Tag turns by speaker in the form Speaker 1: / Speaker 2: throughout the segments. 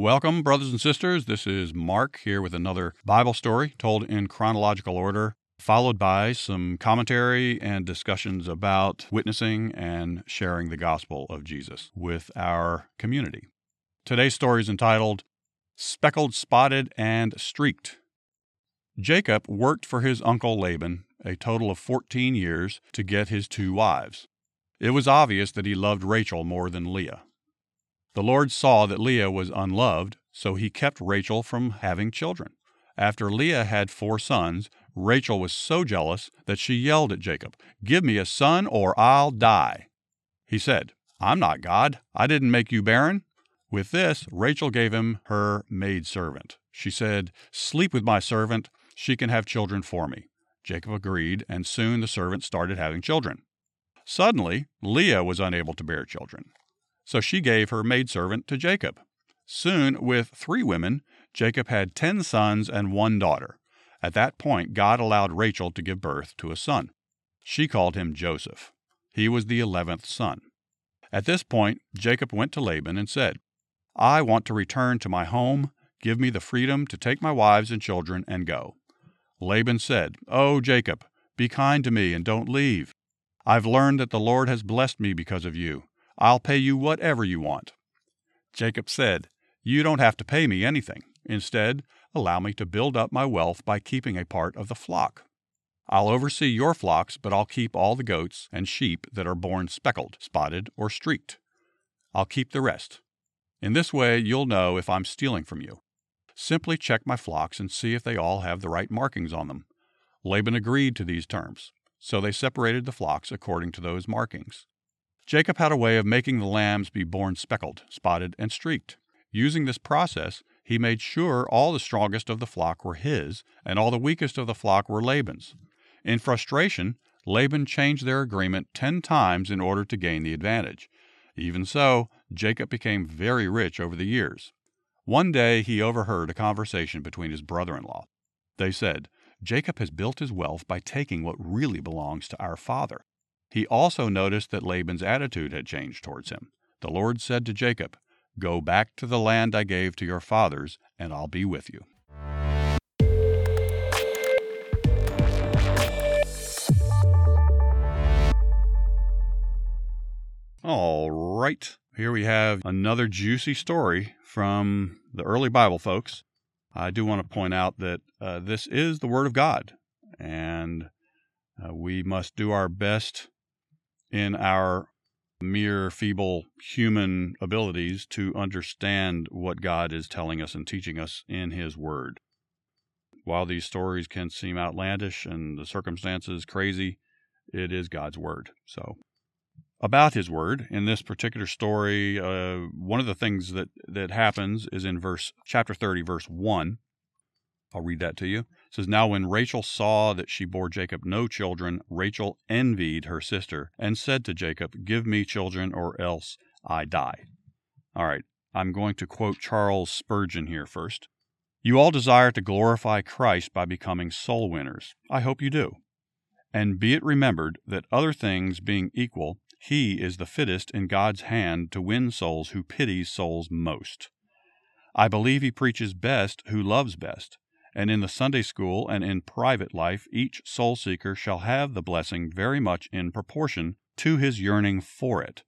Speaker 1: Welcome, brothers and sisters. This is Mark here with another Bible story told in chronological order, followed by some commentary and discussions about witnessing and sharing the gospel of Jesus with our community. Today's story is entitled Speckled, Spotted, and Streaked. Jacob worked for his uncle Laban a total of 14 years to get his two wives. It was obvious that he loved Rachel more than Leah. The Lord saw that Leah was unloved, so he kept Rachel from having children. After Leah had four sons, Rachel was so jealous that she yelled at Jacob, Give me a son or I'll die. He said, I'm not God. I didn't make you barren. With this, Rachel gave him her maidservant. She said, Sleep with my servant. She can have children for me. Jacob agreed, and soon the servant started having children. Suddenly, Leah was unable to bear children. So she gave her maidservant to Jacob. Soon, with three women, Jacob had ten sons and one daughter. At that point, God allowed Rachel to give birth to a son. She called him Joseph. He was the eleventh son. At this point, Jacob went to Laban and said, I want to return to my home. Give me the freedom to take my wives and children and go. Laban said, Oh, Jacob, be kind to me and don't leave. I've learned that the Lord has blessed me because of you. I'll pay you whatever you want. Jacob said, You don't have to pay me anything. Instead, allow me to build up my wealth by keeping a part of the flock. I'll oversee your flocks, but I'll keep all the goats and sheep that are born speckled, spotted, or streaked. I'll keep the rest. In this way, you'll know if I'm stealing from you. Simply check my flocks and see if they all have the right markings on them. Laban agreed to these terms, so they separated the flocks according to those markings. Jacob had a way of making the lambs be born speckled, spotted, and streaked. Using this process, he made sure all the strongest of the flock were his, and all the weakest of the flock were Laban's. In frustration, Laban changed their agreement ten times in order to gain the advantage. Even so, Jacob became very rich over the years. One day he overheard a conversation between his brother in law. They said, Jacob has built his wealth by taking what really belongs to our father. He also noticed that Laban's attitude had changed towards him. The Lord said to Jacob, Go back to the land I gave to your fathers, and I'll be with you. All right, here we have another juicy story from the early Bible folks. I do want to point out that uh, this is the Word of God, and uh, we must do our best in our mere feeble human abilities to understand what God is telling us and teaching us in His Word. While these stories can seem outlandish and the circumstances crazy, it is God's Word. So, about His Word, in this particular story, uh, one of the things that, that happens is in verse chapter 30, verse 1. I'll read that to you. It says, Now when Rachel saw that she bore Jacob no children, Rachel envied her sister and said to Jacob, Give me children, or else I die. All right, I'm going to quote Charles Spurgeon here first. You all desire to glorify Christ by becoming soul winners. I hope you do. And be it remembered that other things being equal, he is the fittest in God's hand to win souls who pities souls most. I believe he preaches best who loves best and in the Sunday school and in private life, each soul seeker shall have the blessing very much in proportion to his yearning for it.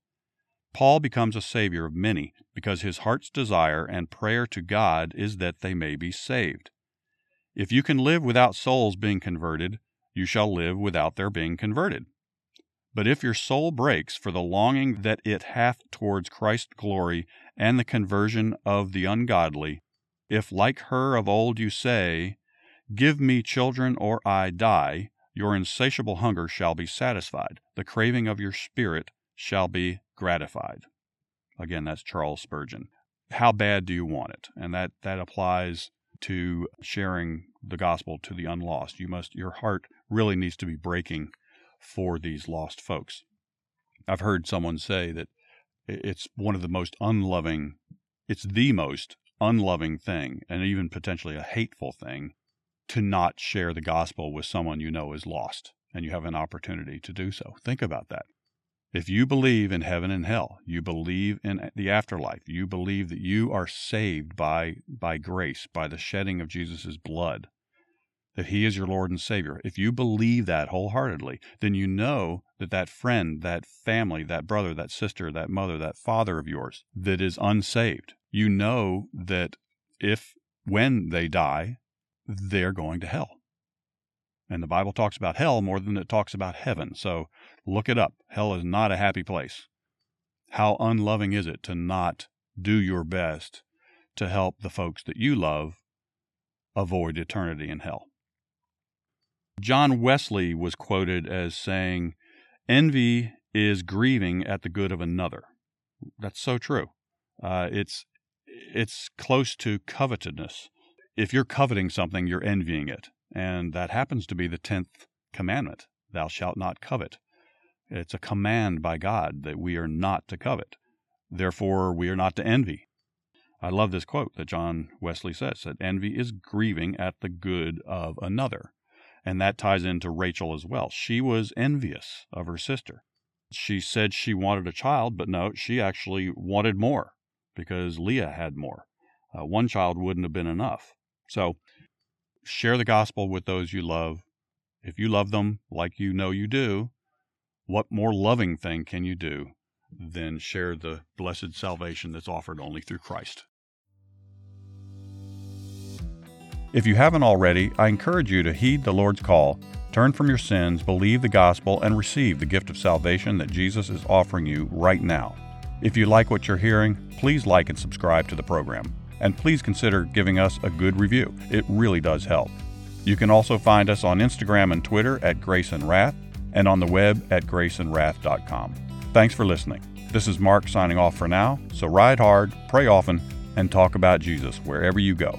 Speaker 1: Paul becomes a savior of many because his heart's desire and prayer to God is that they may be saved. If you can live without souls being converted, you shall live without their being converted. But if your soul breaks for the longing that it hath towards Christ's glory and the conversion of the ungodly, if, like her of old, you say, Give me children or I die, your insatiable hunger shall be satisfied, the craving of your spirit shall be gratified. Again, that's Charles Spurgeon. how bad do you want it? And that, that applies to sharing the gospel to the unlost. You must, your heart really needs to be breaking for these lost folks. I've heard someone say that it's one of the most unloving, it's the most unloving thing, and even potentially a hateful thing, to not share the gospel with someone you know is lost and you have an opportunity to do so. Think about that. If you believe in heaven and hell, you believe in the afterlife, you believe that you are saved by, by grace, by the shedding of Jesus' blood, that he is your Lord and Savior. If you believe that wholeheartedly, then you know that that friend, that family, that brother, that sister, that mother, that father of yours that is unsaved, you know that if, when they die, they're going to hell. And the Bible talks about hell more than it talks about heaven. So look it up. Hell is not a happy place. How unloving is it to not do your best to help the folks that you love avoid eternity in hell? John Wesley was quoted as saying, Envy is grieving at the good of another. That's so true. Uh, it's it's close to covetousness. If you're coveting something, you're envying it. And that happens to be the 10th commandment Thou shalt not covet. It's a command by God that we are not to covet. Therefore, we are not to envy. I love this quote that John Wesley says that envy is grieving at the good of another. And that ties into Rachel as well. She was envious of her sister. She said she wanted a child, but no, she actually wanted more because Leah had more. Uh, one child wouldn't have been enough. So share the gospel with those you love. If you love them like you know you do, what more loving thing can you do than share the blessed salvation that's offered only through Christ? If you haven't already, I encourage you to heed the Lord's call, turn from your sins, believe the gospel, and receive the gift of salvation that Jesus is offering you right now. If you like what you're hearing, please like and subscribe to the program and please consider giving us a good review. It really does help. You can also find us on Instagram and Twitter at Grace and Wrath and on the web at graceandwrath.com. Thanks for listening. This is Mark signing off for now, so ride hard, pray often, and talk about Jesus wherever you go.